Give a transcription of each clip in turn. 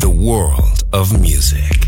the world of music.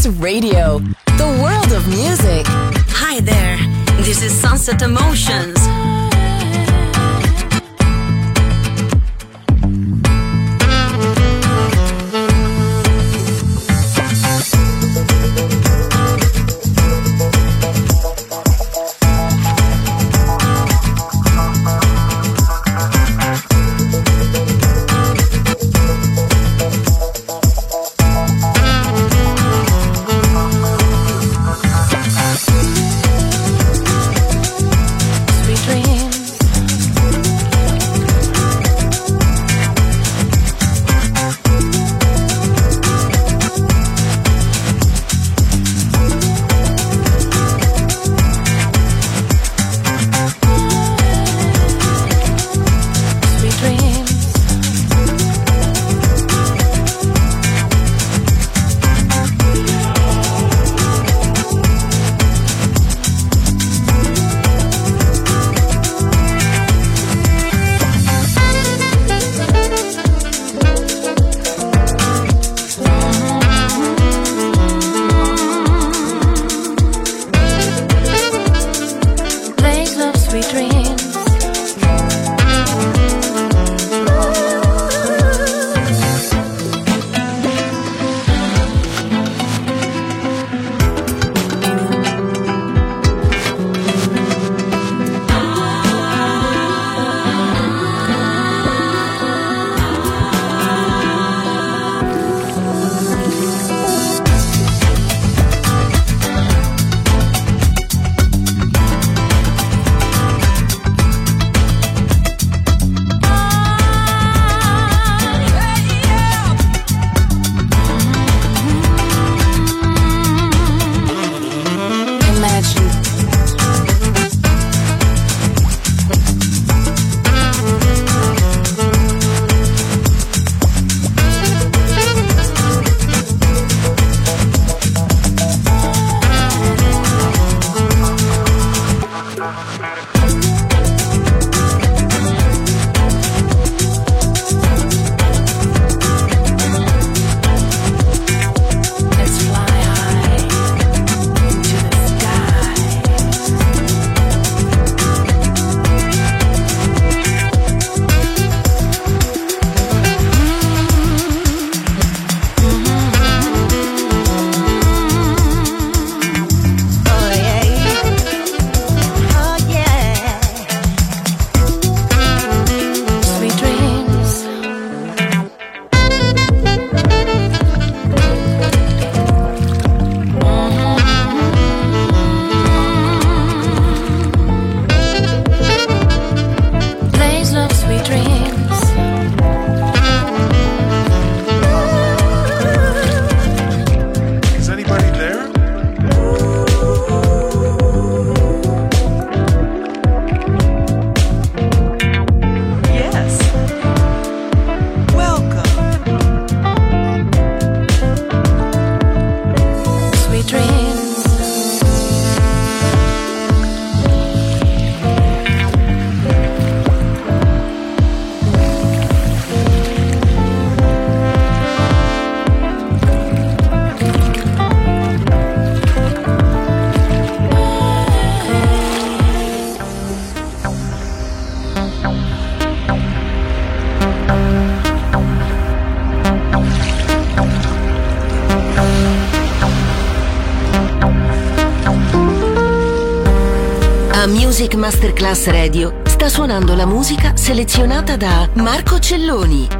Masterclass Radio, the world of music. Hi there. This is Sunset Emotions. Masterclass Radio sta suonando la musica selezionata da Marco Celloni.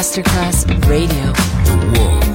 Masterclass Radio. The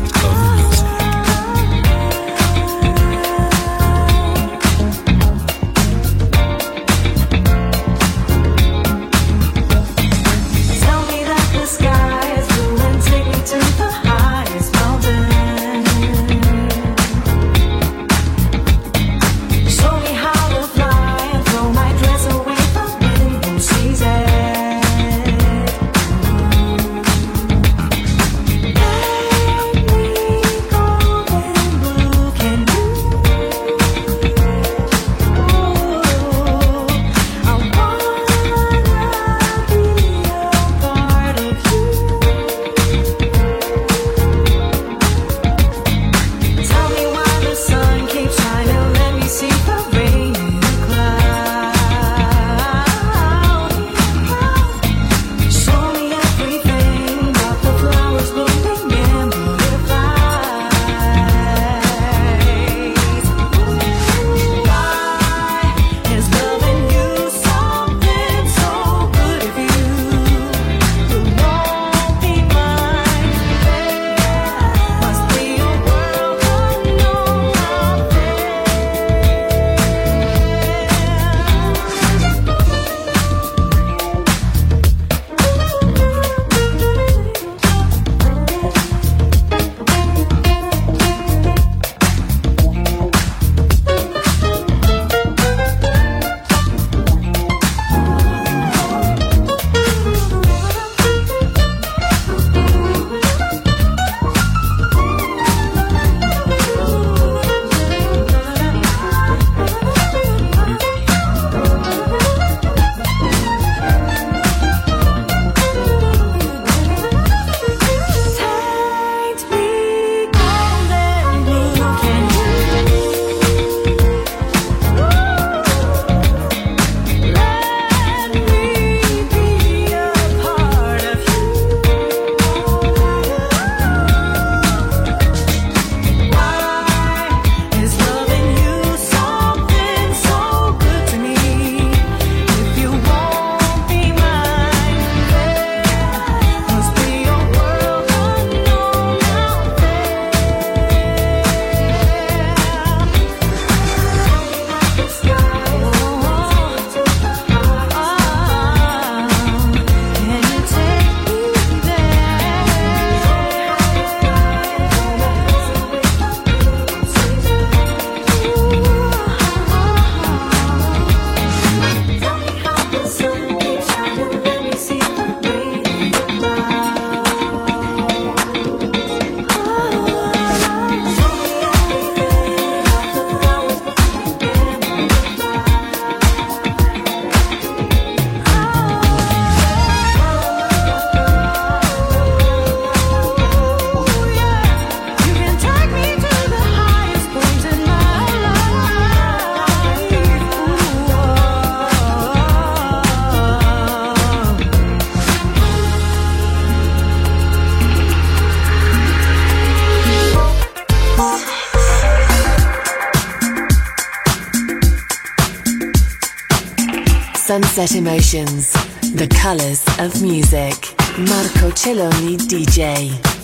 Sunset Emotions, the colors of music. Marco Celloni DJ.